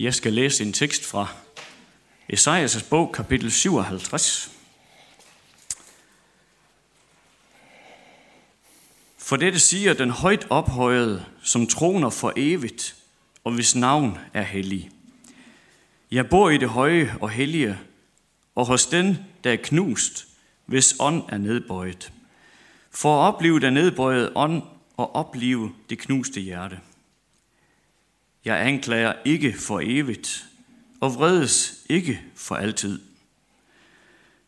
Jeg skal læse en tekst fra Esajas' bog, kapitel 57. For dette siger den højt ophøjede, som troner for evigt, og hvis navn er hellig. Jeg bor i det høje og hellige, og hos den, der er knust, hvis ånd er nedbøjet. For at opleve den nedbøjede ånd og opleve det knuste hjerte. Jeg anklager ikke for evigt, og vredes ikke for altid.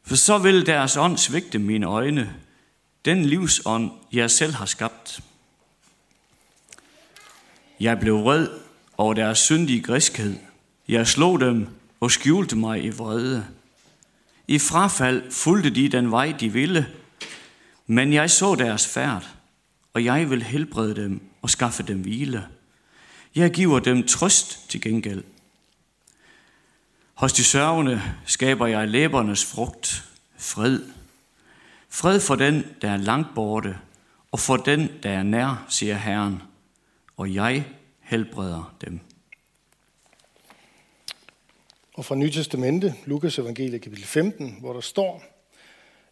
For så vil deres ånd svigte mine øjne, den livsånd, jeg selv har skabt. Jeg blev vred over deres syndige griskhed. Jeg slog dem og skjulte mig i vrede. I frafald fulgte de den vej, de ville, men jeg så deres færd, og jeg vil helbrede dem og skaffe dem hvile. Jeg giver dem trøst til gengæld. Hos de sørgende skaber jeg læbernes frugt, fred. Fred for den, der er langt borte, og for den, der er nær, siger Herren, og jeg helbreder dem. Og fra Nye Testamente, Lukas evangeliet kapitel 15, hvor der står,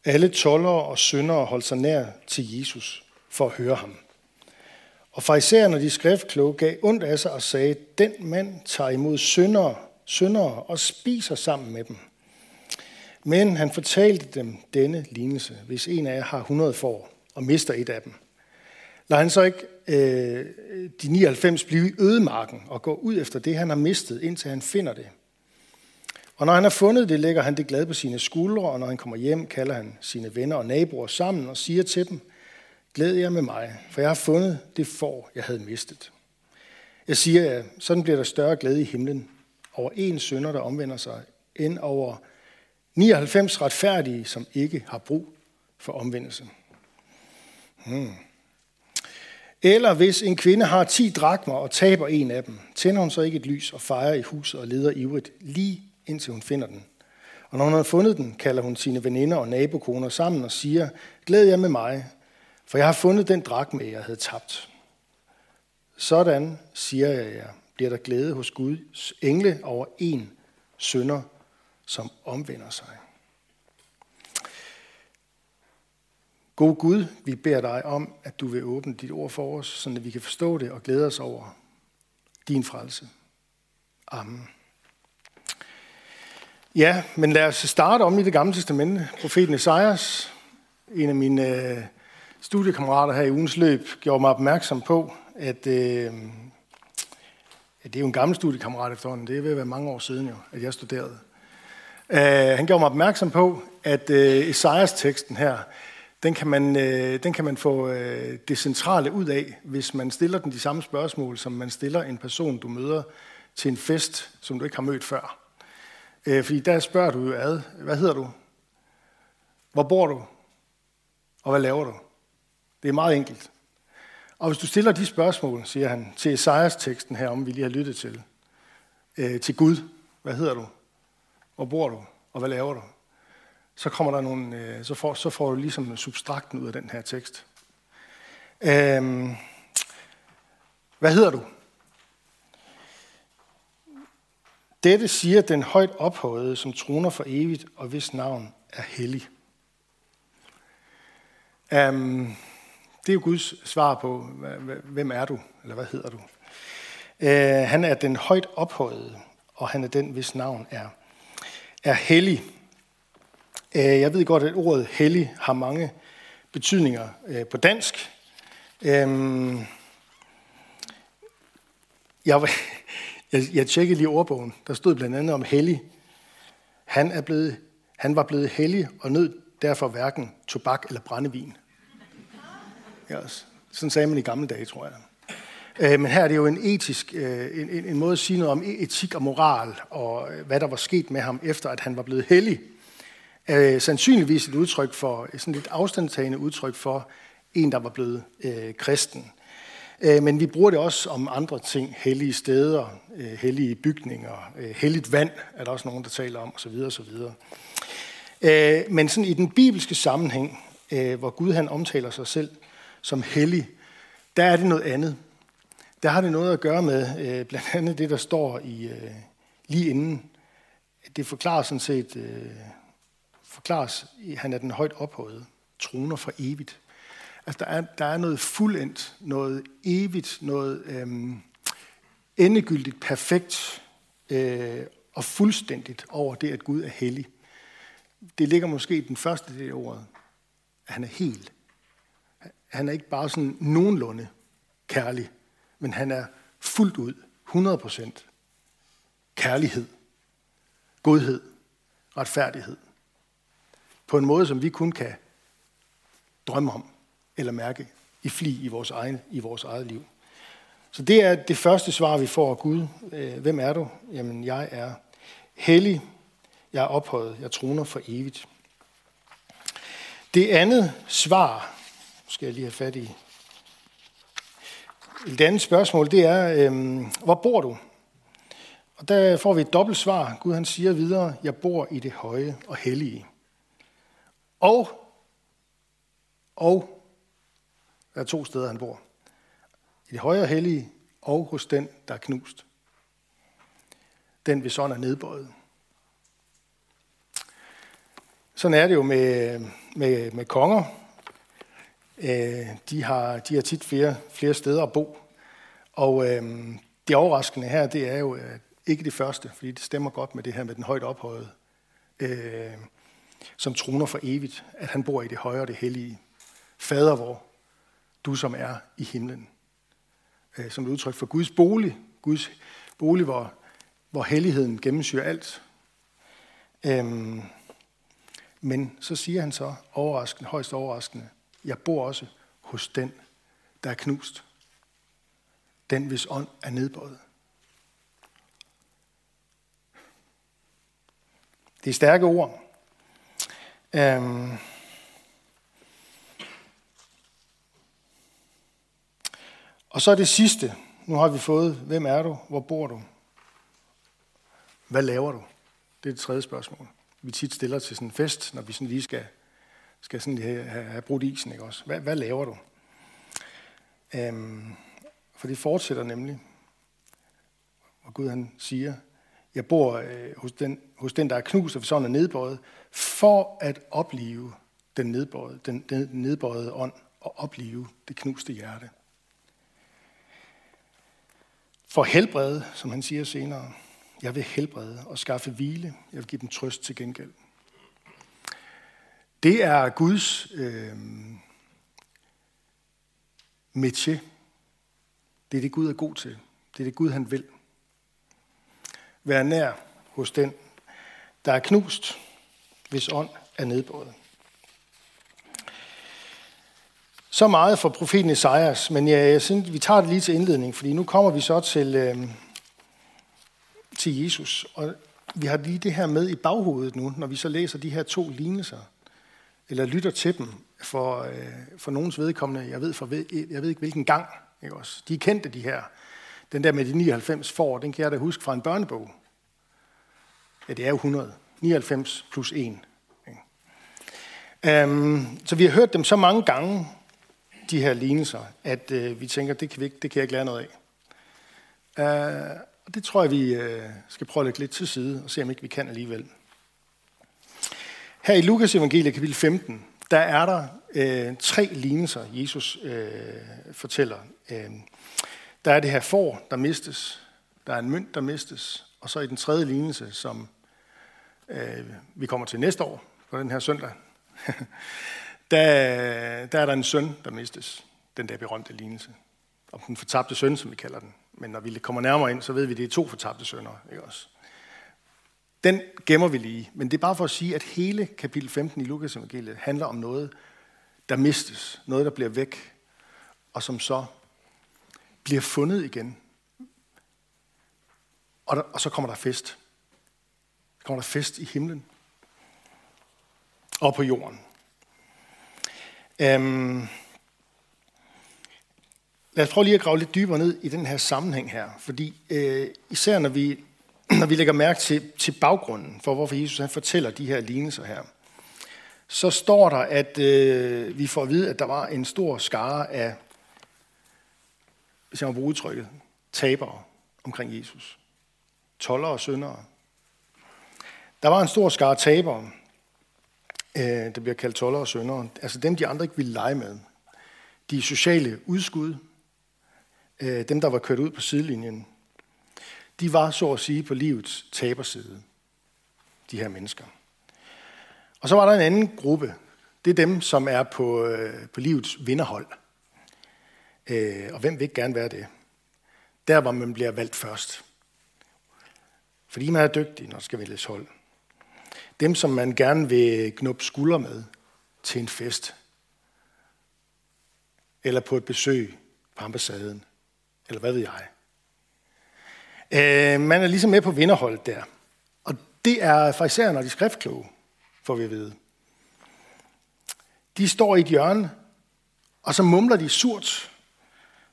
alle tollere og syndere holdt sig nær til Jesus for at høre ham. Og farisæerne og de skriftkloge gav ondt af sig og sagde, den mand tager imod syndere, syndere og spiser sammen med dem. Men han fortalte dem denne lignelse, hvis en af jer har 100 får og mister et af dem. Lad han så ikke øh, de 99 blive i ødemarken og gå ud efter det, han har mistet, indtil han finder det. Og når han har fundet det, lægger han det glad på sine skuldre, og når han kommer hjem, kalder han sine venner og naboer sammen og siger til dem, Glæd jer med mig, for jeg har fundet det får, jeg havde mistet. Jeg siger jer, sådan bliver der større glæde i himlen over en sønder, der omvender sig, end over 99 retfærdige, som ikke har brug for omvendelse. Hmm. Eller hvis en kvinde har 10 drakmer og taber en af dem, tænder hun så ikke et lys og fejrer i huset og leder ivrigt lige indtil hun finder den. Og når hun har fundet den, kalder hun sine veninder og nabokoner sammen og siger, glæd jer med mig, for jeg har fundet den drakme, jeg havde tabt. Sådan, siger jeg jer, bliver der glæde hos Guds engle over en sønder, som omvender sig. God Gud, vi beder dig om, at du vil åbne dit ord for os, så vi kan forstå det og glæde os over din frelse. Amen. Ja, men lad os starte om i det gamle testamente. Profeten Esajas, en af mine øh, studiekammerater her i ugens løb gjorde mig opmærksom på, at, øh, at det er jo en gammel studiekammerat efterhånden. Det er ved at være mange år siden jo, at jeg studerede. Uh, han gjorde mig opmærksom på, at øh, Esajas-teksten her, den kan man, øh, den kan man få øh, det centrale ud af, hvis man stiller den de samme spørgsmål, som man stiller en person, du møder til en fest, som du ikke har mødt før. Øh, fordi der spørger du jo ad, hvad hedder du? Hvor bor du? Og hvad laver du? Det er meget enkelt. Og hvis du stiller de spørgsmål, siger han, til Esajas teksten her, om vi lige har lyttet til, øh, til Gud, hvad hedder du? Hvor bor du? Og hvad laver du? Så kommer der nogle, øh, så, får, så får du ligesom substrakten ud af den her tekst. Øh, hvad hedder du? Dette siger den højt ophøjede, som troner for evigt, og hvis navn er hellig. Um, det er jo Guds svar på, hvem er du, eller hvad hedder du? Uh, han er den højt ophøjede, og han er den, hvis navn er, er hellig. Uh, jeg ved godt, at ordet hellig har mange betydninger øh, på dansk. Uh, jeg, jeg, jeg tjekkede lige ordbogen. Der stod blandt andet om hellig. Han, er blevet, han var blevet hellig og nød derfor hverken tobak eller brændevin. Yes. sådan sagde man i gamle dage, tror jeg. Øh, men her er det jo en etisk, øh, en, en, en måde at sige noget om e-, etik og moral, og øh, hvad der var sket med ham, efter at han var blevet hellig. Sandsynligvis et udtryk for, sådan lidt afstandtagende udtryk for en, der var blevet øh, kristen. Men vi bruger det også om andre ting, hellige steder, hellige bygninger, helligt vand er der også nogen, der taler om, osv. osv. Men sådan i den bibelske sammenhæng, hvor Gud han omtaler sig selv som hellig, der er det noget andet. der har det noget at gøre med øh, blandt andet det, der står i øh, lige inden. Det forklarer sådan set, øh, forklares, han er den højt ophøjet, troner for evigt. Altså, der er, der er noget fuldendt, noget evigt, noget øh, endegyldigt, perfekt øh, og fuldstændigt over det, at Gud er hellig. Det ligger måske i den første del af ordet, at han er helt. Han er ikke bare sådan nogenlunde kærlig, men han er fuldt ud, 100% kærlighed, godhed, retfærdighed. På en måde, som vi kun kan drømme om eller mærke i fli i vores, egen, i vores eget liv. Så det er det første svar, vi får af Gud. Øh, hvem er du? Jamen, jeg er hellig. Jeg er ophøjet. Jeg troner for evigt. Det andet svar, skal jeg lige have fat i. Det andet spørgsmål, det er, øhm, hvor bor du? Og der får vi et dobbelt svar. Gud han siger videre, jeg bor i det høje og hellige. Og, og, der er to steder, han bor i det højere hellige og hos den, der er knust. Den, hvis sådan er nedbøjet. Sådan er det jo med, med, med konger. Øh, de, har, de har tit flere, flere steder at bo. Og øh, det overraskende her, det er jo øh, ikke det første, fordi det stemmer godt med det her med den højt ophøjede, øh, som troner for evigt, at han bor i det højere og det hellige. Fader hvor du som er i himlen øh, som et udtryk for Guds bolig. Guds bolig, hvor, hvor helligheden gennemsyrer alt. Øhm, men så siger han så, overraskende, højst overraskende, jeg bor også hos den, der er knust. Den, hvis ånd er nedbøjet. Det er stærke ord. Øhm, Og så det sidste. Nu har vi fået, hvem er du? Hvor bor du? Hvad laver du? Det er det tredje spørgsmål. Vi tit stiller til sådan en fest, når vi sådan lige skal, skal sådan have, have, have brudt isen. Ikke også? Hvad, hvad laver du? Øhm, for det fortsætter nemlig, og Gud han siger, jeg bor øh, hos, den, hos den, der er knust og sådan er nedbøjet, for at opleve den nedbøjede, den, den nedbøjede ånd og opleve det knuste hjerte. For helbrede, som han siger senere. Jeg vil helbrede og skaffe hvile. Jeg vil give dem trøst til gengæld. Det er Guds øh, metier. Det er det, Gud er god til. Det er det, Gud han vil. Vær nær hos den, der er knust, hvis ånd er nedbåret. Så meget for profeten Esajas, men ja, jeg synes, vi tager det lige til indledning, fordi nu kommer vi så til, øh, til Jesus. Og vi har lige det her med i baghovedet nu, når vi så læser de her to lignelser, eller lytter til dem for, øh, for nogens vedkommende. Jeg ved, for, jeg ved ikke hvilken gang. Ikke også? De er kendte, de her. Den der med de 99 får, den kan jeg da huske fra en børnebog. Ja, det er jo 100. 99 plus 1. Um, øhm, så vi har hørt dem så mange gange, de her lignelser, at øh, vi tænker, det kan, vi ikke, det kan jeg ikke lære noget af. Uh, og det tror jeg, vi øh, skal prøve at lægge lidt til side og se, om ikke vi kan alligevel. Her i Lukas evangelie kapitel 15, der er der øh, tre lignelser, Jesus øh, fortæller. Øh, der er det her får, der mistes. Der er en mønt, der mistes. Og så i den tredje lignelse, som øh, vi kommer til næste år på den her søndag, der, der er der en søn, der mistes. Den der berømte lignelse. Om den fortabte søn, som vi kalder den. Men når vi kommer nærmere ind, så ved vi, at det er to fortabte sønner. Ikke også? Den gemmer vi lige. Men det er bare for at sige, at hele kapitel 15 i Lukas evangeliet handler om noget, der mistes. Noget, der bliver væk. Og som så bliver fundet igen. Og, der, og så kommer der fest. Så kommer der fest i himlen. Og på jorden. Øhm, lad os prøve lige at grave lidt dybere ned i den her sammenhæng her. Fordi øh, især når vi, når vi lægger mærke til, til baggrunden for, hvorfor Jesus han fortæller de her lignelser her, så står der, at øh, vi får at vide, at der var en stor skare af hvis jeg må bruge udtrykket, tabere omkring Jesus. Toller og syndere. Der var en stor skare tabere, øh, der bliver kaldt toller og syndere. Altså dem, de andre ikke ville lege med. De sociale udskud, øh, dem, der var kørt ud på sidelinjen, de var så at sige på livets taberside, de her mennesker. Og så var der en anden gruppe. Det er dem, som er på, øh, på livets vinderhold. Øh, og hvem vil ikke gerne være det? Der, hvor man bliver valgt først. Fordi man er dygtig, når der skal vælges hold. Dem, som man gerne vil knuppe skulder med til en fest. Eller på et besøg på ambassaden. Eller hvad ved jeg. Øh, man er ligesom med på vinderholdet der. Og det er faktisk når de skriftkloge, får vi at vide. De står i et hjørne, og så mumler de surt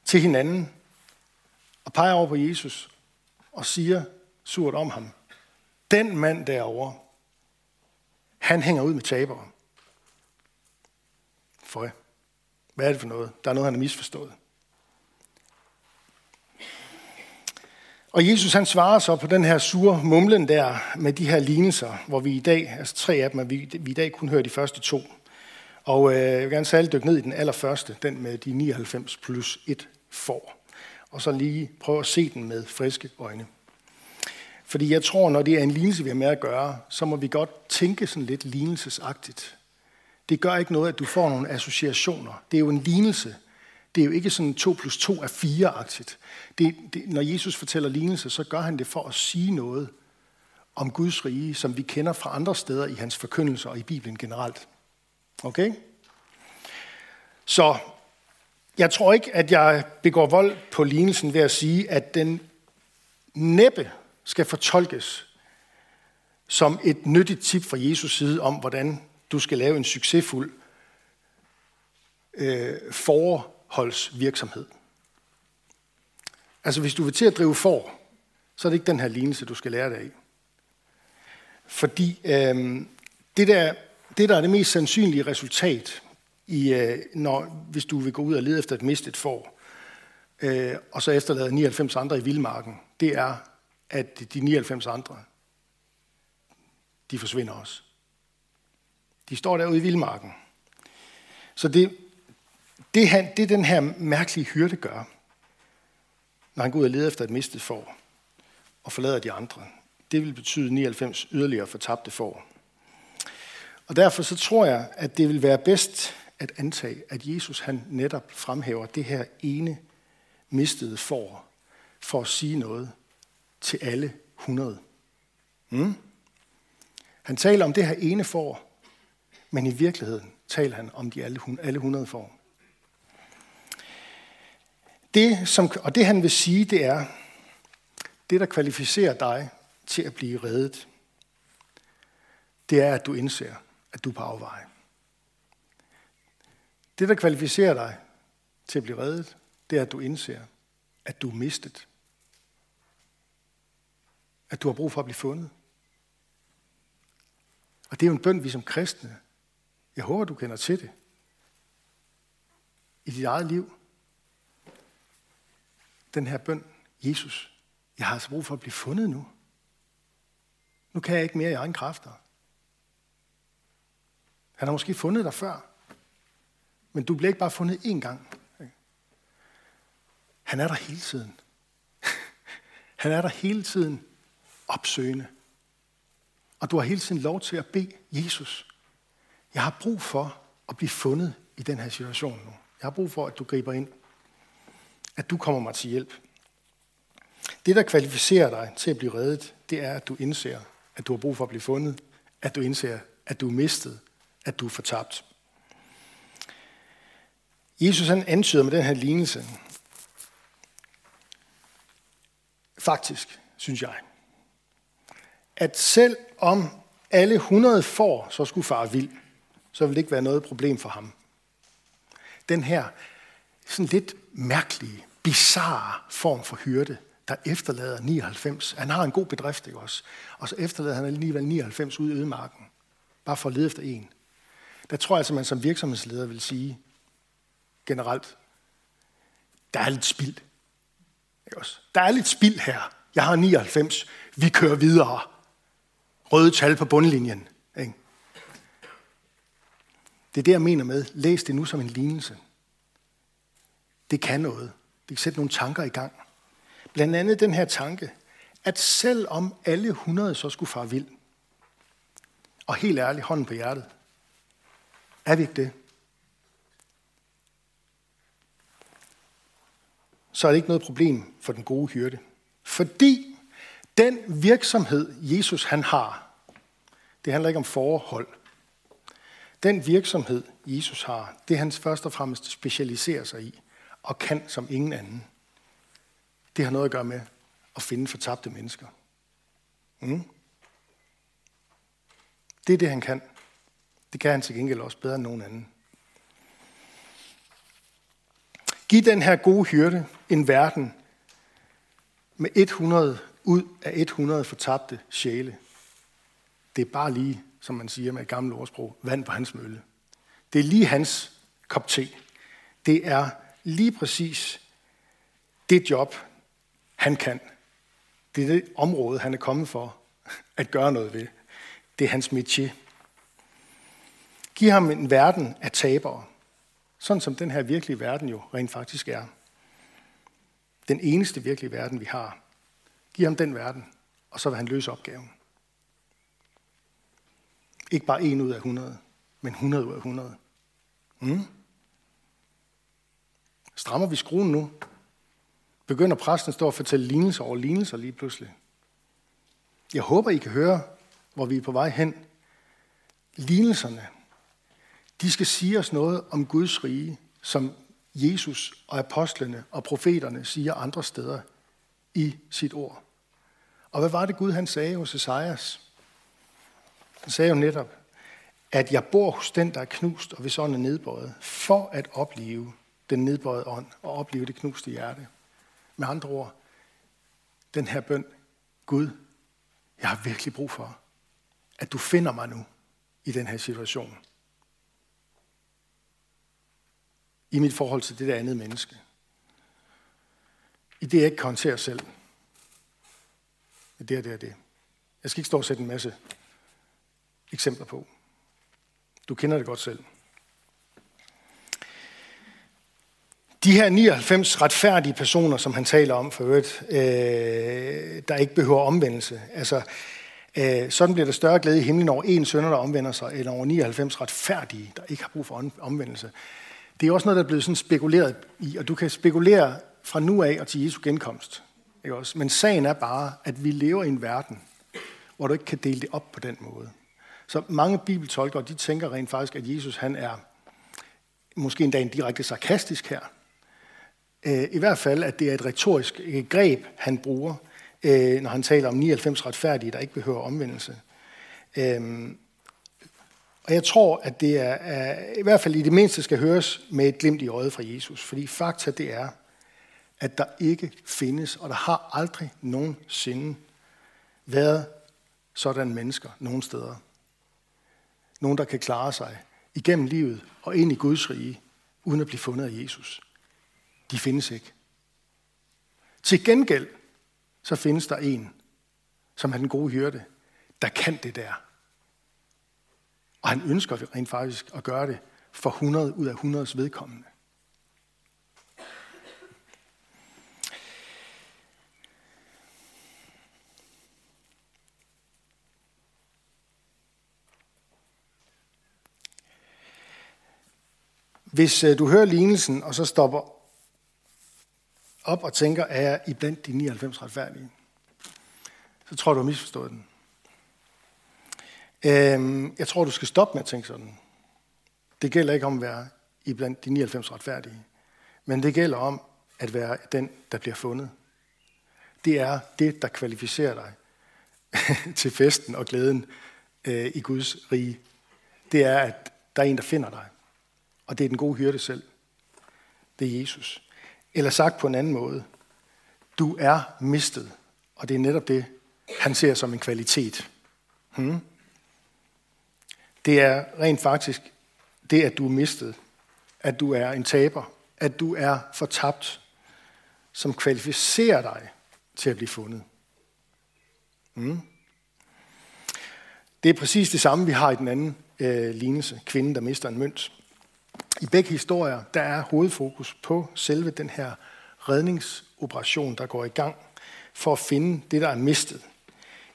til hinanden og peger over på Jesus og siger surt om ham. Den mand derovre, han hænger ud med tabere. For hvad er det for noget? Der er noget, han har misforstået. Og Jesus han svarer så på den her sure mumlen der med de her lignelser, hvor vi i dag, altså tre af dem, at vi, vi i dag kun hører de første to. Og øh, jeg vil gerne særligt dykke ned i den allerførste, den med de 99 plus 1 får. Og så lige prøve at se den med friske øjne. Fordi jeg tror, når det er en lignelse, vi har med at gøre, så må vi godt tænke sådan lidt lignelsesagtigt. Det gør ikke noget, at du får nogle associationer. Det er jo en lignelse. Det er jo ikke sådan 2 plus 2 er 4-agtigt. Det, det, når Jesus fortæller lignelse, så gør han det for at sige noget om Guds rige, som vi kender fra andre steder i hans forkyndelser og i Bibelen generelt. Okay? Så jeg tror ikke, at jeg begår vold på lignelsen ved at sige, at den næppe skal fortolkes som et nyttigt tip fra Jesus side om, hvordan du skal lave en succesfuld øh, forholdsvirksomhed. Altså hvis du vil til at drive for, så er det ikke den her lignelse, du skal lære dig af. Fordi øh, det, der, det, der er det mest sandsynlige resultat, i, øh, når, hvis du vil gå ud og lede efter et mistet får, øh, og så efterlade 99 andre i vildmarken, det er, at de 99 andre, de forsvinder også. De står derude i vildmarken. Så det, det, han, det den her mærkelige hyrde gør, når han går ud og leder efter et mistet får, og forlader de andre, det vil betyde 99 yderligere fortabte får. Og derfor så tror jeg, at det vil være bedst at antage, at Jesus han netop fremhæver det her ene mistede får, for at sige noget til alle 100. Mm? Han taler om det her ene får, men i virkeligheden taler han om de alle, alle 100 får. Det, som, og det han vil sige, det er, det der kvalificerer dig til at blive reddet, det er, at du indser, at du er på afveje. Det, der kvalificerer dig til at blive reddet, det er, at du indser, at du er mistet. At du har brug for at blive fundet. Og det er jo en bøn, vi som kristne, jeg håber, du kender til det. I dit eget liv. Den her bøn, Jesus, jeg har altså brug for at blive fundet nu. Nu kan jeg ikke mere i egen kræfter. Han har måske fundet dig før. Men du bliver ikke bare fundet én gang. Han er der hele tiden. Han er der hele tiden opsøgende. Og du har hele tiden lov til at bede Jesus. Jeg har brug for at blive fundet i den her situation nu. Jeg har brug for, at du griber ind. At du kommer mig til hjælp. Det, der kvalificerer dig til at blive reddet, det er, at du indser, at du har brug for at blive fundet. At du indser, at du er mistet. At du er fortabt. Jesus han antyder med den her lignelse, faktisk, synes jeg, at selv om alle 100 får så skulle far vild, så vil det ikke være noget problem for ham. Den her sådan lidt mærkelige, bizarre form for hyrde, der efterlader 99. Han har en god bedrift, ikke også? Og så efterlader han alligevel 99 ud i ødemarken, bare for at lede efter en. Der tror jeg altså, man som virksomhedsleder vil sige, generelt, der er lidt spild Ikke også? Der er lidt spild her. Jeg har 99. Vi kører videre. Røde tal på bundlinjen. Ikke? Det er det, jeg mener med, læs det nu som en lignelse. Det kan noget. Det kan sætte nogle tanker i gang. Blandt andet den her tanke, at selvom alle 100 så skulle fare vild, og helt ærligt, hånden på hjertet, er vi ikke det? Så er det ikke noget problem for den gode hyrde. Fordi den virksomhed, Jesus han har, det handler ikke om forhold. Den virksomhed, Jesus har, det han først og fremmest specialiserer sig i, og kan som ingen anden. Det har noget at gøre med at finde fortabte mennesker. Mm. Det er det, han kan. Det kan han til gengæld også bedre end nogen anden. Giv den her gode hyrde en verden med 100 ud af 100 fortabte sjæle. Det er bare lige, som man siger med et gammelt ordsprog, vand på hans mølle. Det er lige hans kop te. Det er lige præcis det job, han kan. Det er det område, han er kommet for at gøre noget ved. Det er hans métier. Giv ham en verden af tabere. Sådan som den her virkelige verden jo rent faktisk er. Den eneste virkelige verden, vi har. Giv ham den verden, og så vil han løse opgaven. Ikke bare en ud af 100, men 100 ud af 100. Mm? Strammer vi skruen nu? Begynder præsten stå og fortælle lignelser over lignelser lige pludselig? Jeg håber, I kan høre, hvor vi er på vej hen. Lignelserne, de skal sige os noget om Guds rige, som Jesus og apostlene og profeterne siger andre steder i sit ord. Og hvad var det Gud, han sagde hos Esajas? Han sagde jo netop, at jeg bor hos den, der er knust og hvis ånden er nedbøjet, for at opleve den nedbøjede ånd og opleve det knuste hjerte. Med andre ord, den her bøn, Gud, jeg har virkelig brug for, at du finder mig nu i den her situation. I mit forhold til det der andet menneske. I det, jeg ikke kan håndtere selv. Det er det og det. Jeg skal ikke stå og sætte en masse eksempler på. Du kender det godt selv. De her 99 retfærdige personer, som han taler om for øvrigt, øh, der ikke behøver omvendelse. Altså, øh, sådan bliver der større glæde i himlen over en sønder, der omvender sig, end over 99 retfærdige, der ikke har brug for omvendelse. Det er også noget, der er blevet sådan spekuleret i, og du kan spekulere fra nu af og til Jesu genkomst. Ikke også? Men sagen er bare, at vi lever i en verden, hvor du ikke kan dele det op på den måde. Så mange bibeltolkere, de tænker rent faktisk, at Jesus han er måske endda en direkte sarkastisk her. Øh, I hvert fald, at det er et retorisk greb, han bruger, øh, når han taler om 99 retfærdige, der ikke behøver omvendelse. Øhm, og jeg tror, at det er, i hvert fald i det mindste skal høres med et glimt i øjet fra Jesus. Fordi fakta det er, at der ikke findes, og der har aldrig nogensinde været sådan mennesker nogen steder. Nogen, der kan klare sig igennem livet og ind i Guds rige, uden at blive fundet af Jesus. De findes ikke. Til gengæld, så findes der en, som er den gode hyrde, der kan det der. Og han ønsker rent faktisk at gøre det for 100 ud af 100 vedkommende. Hvis øh, du hører lignelsen, og så stopper op og tænker, er jeg i blandt de 99 retfærdige, så tror du, du har misforstået den. Øhm, jeg tror, du skal stoppe med at tænke sådan. Det gælder ikke om at være i blandt de 99 retfærdige, men det gælder om at være den, der bliver fundet. Det er det, der kvalificerer dig til festen og glæden øh, i Guds rige. Det er, at der er en, der finder dig. Og det er den gode hyrde selv. Det er Jesus. Eller sagt på en anden måde. Du er mistet. Og det er netop det, han ser som en kvalitet. Hmm? Det er rent faktisk det, at du er mistet. At du er en taber. At du er fortabt. som kvalificerer dig til at blive fundet. Hmm? Det er præcis det samme, vi har i den anden øh, lignelse, kvinden, der mister en mønt. I begge historier, der er hovedfokus på selve den her redningsoperation, der går i gang for at finde det, der er mistet.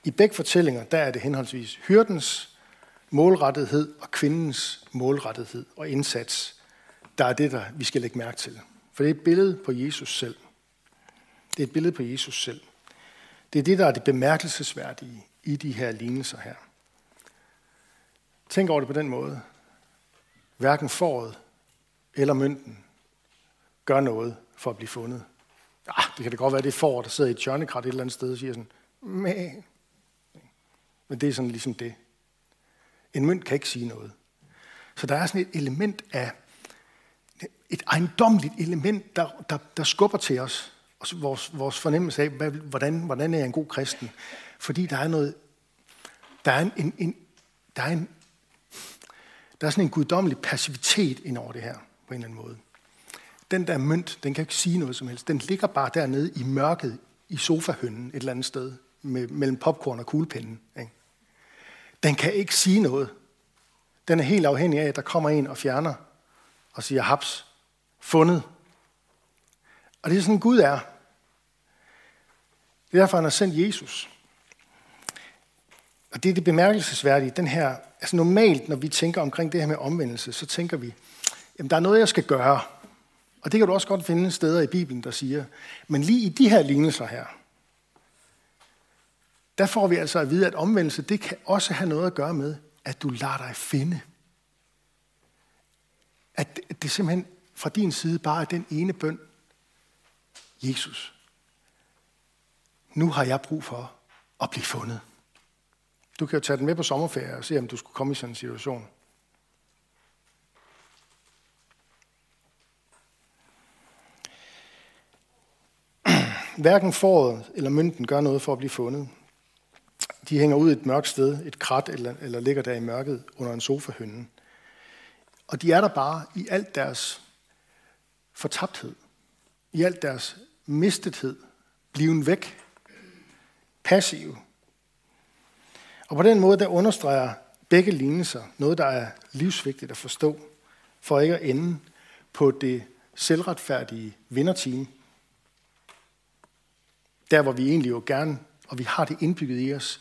I begge fortællinger, der er det henholdsvis hyrdens målrettethed og kvindens målrettethed og indsats, der er det, der vi skal lægge mærke til. For det er et billede på Jesus selv. Det er et billede på Jesus selv. Det er det, der er det bemærkelsesværdige i de her lignelser her. Tænk over det på den måde. Hverken foråret eller mønten gør noget for at blive fundet. Ja, det kan det godt være, det er for, der sidder i et tjørnekrat et eller andet sted og siger sådan, Mæh. men det er sådan ligesom det. En mønt kan ikke sige noget. Så der er sådan et element af, et ejendomligt element, der, der, der skubber til os, vores, vores fornemmelse af, hvad, hvordan, hvordan er jeg en god kristen. Fordi der er noget, der er en, en, en der er en, der er sådan en guddommelig passivitet ind over det her, på en eller anden måde. Den der mønt, den kan ikke sige noget som helst. Den ligger bare dernede i mørket, i sofahønnen et eller andet sted, med, mellem popcorn og kuglepinden. Ikke? Den kan ikke sige noget. Den er helt afhængig af, at der kommer en og fjerner og siger, haps, fundet. Og det er sådan, Gud er. Det er derfor, han har sendt Jesus. Og det er det bemærkelsesværdige. Den her, altså normalt, når vi tænker omkring det her med omvendelse, så tænker vi, jamen der er noget, jeg skal gøre. Og det kan du også godt finde steder i Bibelen, der siger. Men lige i de her lignelser her, der får vi altså at vide, at omvendelse, det kan også have noget at gøre med, at du lader dig finde. At det simpelthen fra din side bare er den ene bøn. Jesus, nu har jeg brug for at blive fundet. Du kan jo tage den med på sommerferie og se, om du skulle komme i sådan en situation. Hverken foråret eller mynten gør noget for at blive fundet. De hænger ud et mørkt sted, et krat, eller, eller ligger der i mørket under en sofahønne. Og de er der bare i alt deres fortabthed, i alt deres mistethed, bliven væk, passiv. Og på den måde, der understreger begge lignelser noget, der er livsvigtigt at forstå, for ikke at ende på det selvretfærdige vinderteam. Der, hvor vi egentlig jo gerne, og vi har det indbygget i os,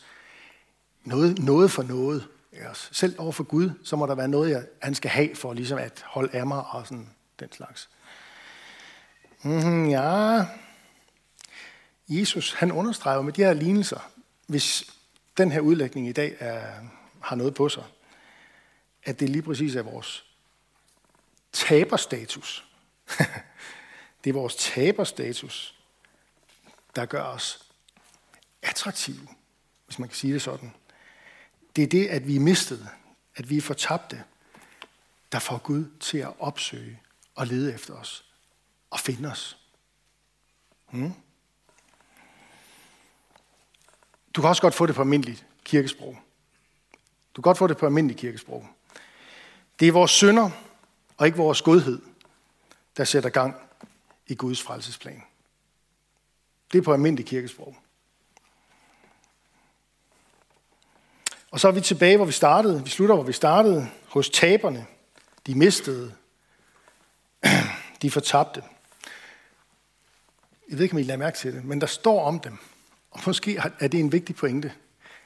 noget, noget for noget. Selv over for Gud, så må der være noget, jeg, han skal have for ligesom at holde af mig og sådan den slags. Mm, ja, Jesus han understreger med de her lignelser, hvis den her udlægning i dag er, har noget på sig, at det lige præcis er vores taberstatus. det er vores taberstatus, der gør os attraktive, hvis man kan sige det sådan. Det er det, at vi er mistet, at vi er fortabte, der får Gud til at opsøge og lede efter os og finde os. Hmm? Du kan også godt få det på almindeligt kirkesprog. Du kan godt få det på almindeligt kirkesprog. Det er vores synder og ikke vores godhed, der sætter gang i Guds frelsesplan. Det er på almindeligt kirkesprog. Og så er vi tilbage, hvor vi startede. Vi slutter, hvor vi startede. Hos taberne. De mistede. De fortabte. Jeg ved ikke, om I lader mærke til det, men der står om dem. Og måske er det en vigtig pointe.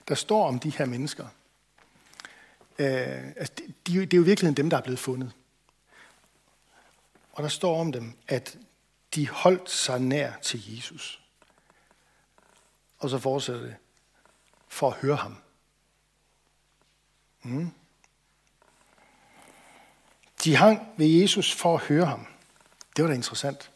Der står om de her mennesker. Øh, altså, de, det er jo virkelig dem, der er blevet fundet. Og der står om dem, at de holdt sig nær til Jesus. Og så fortsætter det for at høre ham. Mm. De hang ved Jesus for at høre ham. Det var da interessant.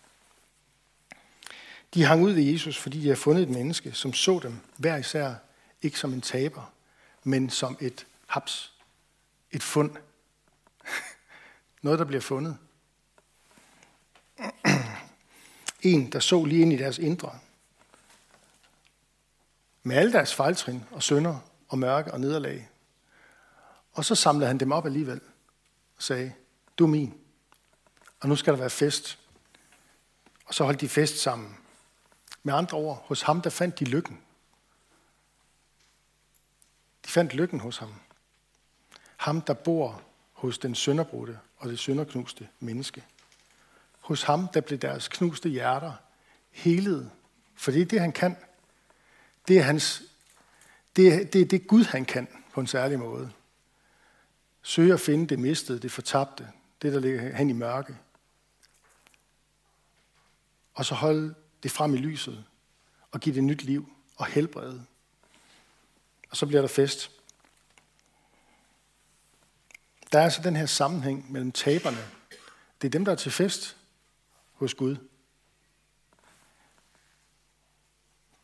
De hang ud ved Jesus, fordi de havde fundet et menneske, som så dem hver især, ikke som en taber, men som et haps, et fund. Noget, der bliver fundet. En, der så lige ind i deres indre. Med alle deres fejltrin og sønder og mørke og nederlag. Og så samlede han dem op alligevel og sagde, du er min, og nu skal der være fest. Og så holdt de fest sammen med andre ord, hos ham der fandt de lykken. De fandt lykken hos ham. Ham, der bor hos den sønderbrudte og det sønderknuste menneske. Hos ham, der blev deres knuste hjerter helet. For det er det, han kan. Det er, hans, det, er, det er det Gud, han kan på en særlig måde. Søge at finde det mistede, det fortabte, det, der ligger hen i mørke. Og så holde det frem i lyset og give det nyt liv og helbrede. Og så bliver der fest. Der er altså den her sammenhæng mellem taberne. Det er dem, der er til fest hos Gud.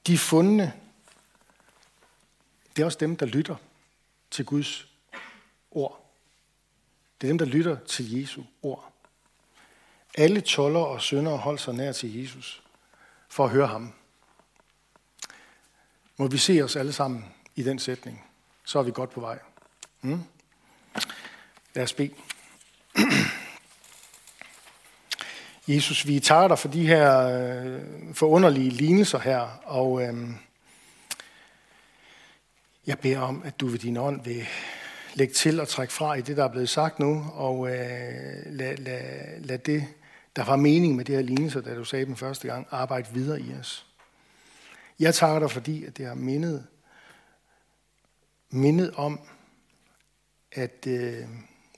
De fundne, det er også dem, der lytter til Guds ord. Det er dem, der lytter til Jesu ord. Alle toller og syndere holder sig nær til Jesus for at høre ham. Må vi se os alle sammen i den sætning, så er vi godt på vej. Mm? Lad os bede. Jesus, vi tager dig for de her øh, forunderlige lignelser her, og øh, jeg beder om, at du ved din ånd vil lægge til og trække fra i det, der er blevet sagt nu, og øh, lad, lad, lad det, der var mening med det her lignelse, da du sagde den første gang, arbejde videre i os. Jeg takker dig, fordi at det har mindet, mindet om, at øh,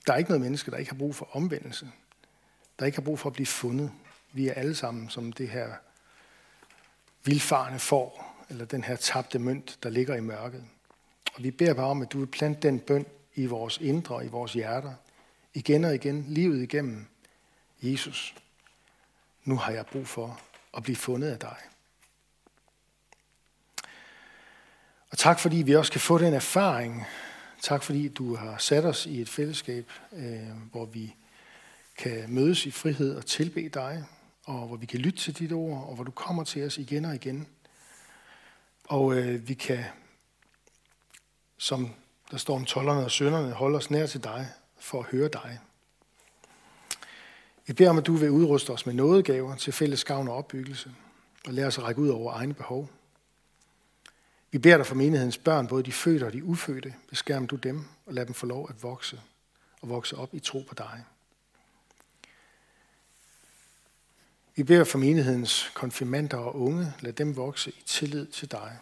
der er ikke noget menneske, der ikke har brug for omvendelse. Der ikke har brug for at blive fundet. Vi er alle sammen som det her vildfarne får, eller den her tabte mønt, der ligger i mørket. Og vi beder bare om, at du vil plante den bøn i vores indre, i vores hjerter, igen og igen, livet igennem. Jesus, nu har jeg brug for at blive fundet af dig. Og tak fordi vi også kan få den erfaring. Tak fordi du har sat os i et fællesskab, øh, hvor vi kan mødes i frihed og tilbe dig, og hvor vi kan lytte til dit ord, og hvor du kommer til os igen og igen. Og øh, vi kan, som der står om tollerne og sønderne, holde os nær til dig for at høre dig. Vi beder om, at du vil udruste os med nådegaver til fælles gavn og opbyggelse, og lære os at række ud over egne behov. Vi beder dig for menighedens børn, både de fødte og de ufødte. Beskærm du dem og lad dem få lov at vokse og vokse op i tro på dig. Vi beder for menighedens konfirmander og unge, lad dem vokse i tillid til dig.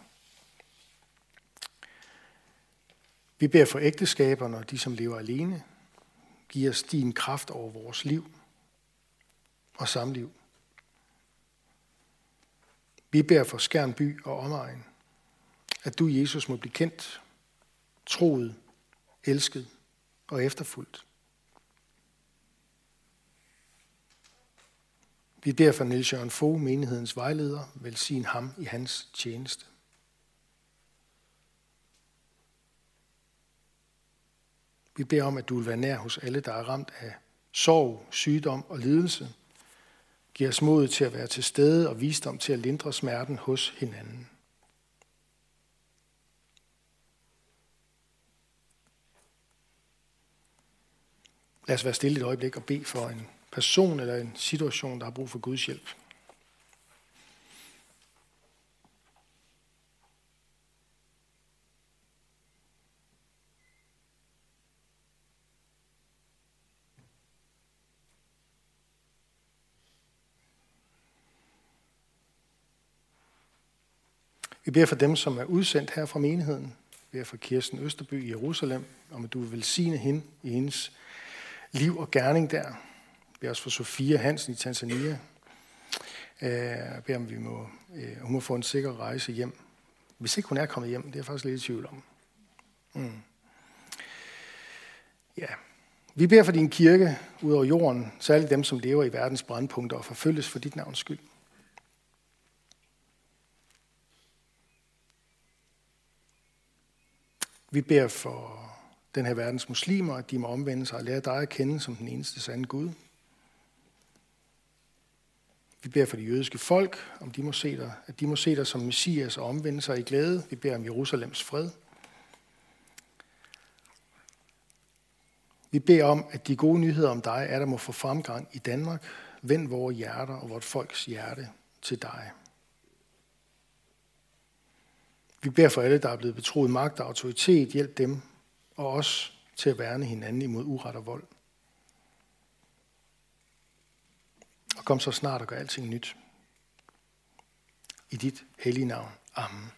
Vi beder for ægteskaberne og de, som lever alene. Giv os din kraft over vores liv og samliv. Vi beder for by og omegn at du, Jesus, må blive kendt, troet, elsket og efterfulgt. Vi beder for Niels Jørgen Fogh, menighedens vejleder, velsign ham i hans tjeneste. Vi beder om, at du vil være nær hos alle, der er ramt af sorg, sygdom og lidelse. Giv os mod til at være til stede og visdom til at lindre smerten hos hinanden. Lad os være stille et øjeblik og bede for en person eller en situation, der har brug for Guds hjælp. Beder for dem, som er udsendt her fra menigheden. Vi beder for Kirsten Østerby i Jerusalem, om at du vil velsigne hende i hendes liv og gerning der. Vi også for Sofia Hansen i Tanzania. Øh, jeg beder om, vi må, øh, hun må få en sikker rejse hjem. Hvis ikke hun er kommet hjem, det er jeg faktisk lidt i tvivl om. Mm. Ja. Vi beder for din kirke ud over jorden, særligt dem, som lever i verdens brandpunkter og forfølges for dit navns skyld. Vi beder for den her verdens muslimer, at de må omvende sig og lære dig at kende som den eneste sande Gud. Vi beder for de jødiske folk, om de må se dig, at de må se dig som Messias og omvende sig i glæde. Vi beder om Jerusalems fred. Vi beder om, at de gode nyheder om dig er, der må få fremgang i Danmark. Vend vores hjerter og vort folks hjerte til dig. Vi beder for alle, der er blevet betroet magt og autoritet. Hjælp dem og os til at værne hinanden imod uret og vold. Og kom så snart og gør alting nyt. I dit hellige navn. Amen.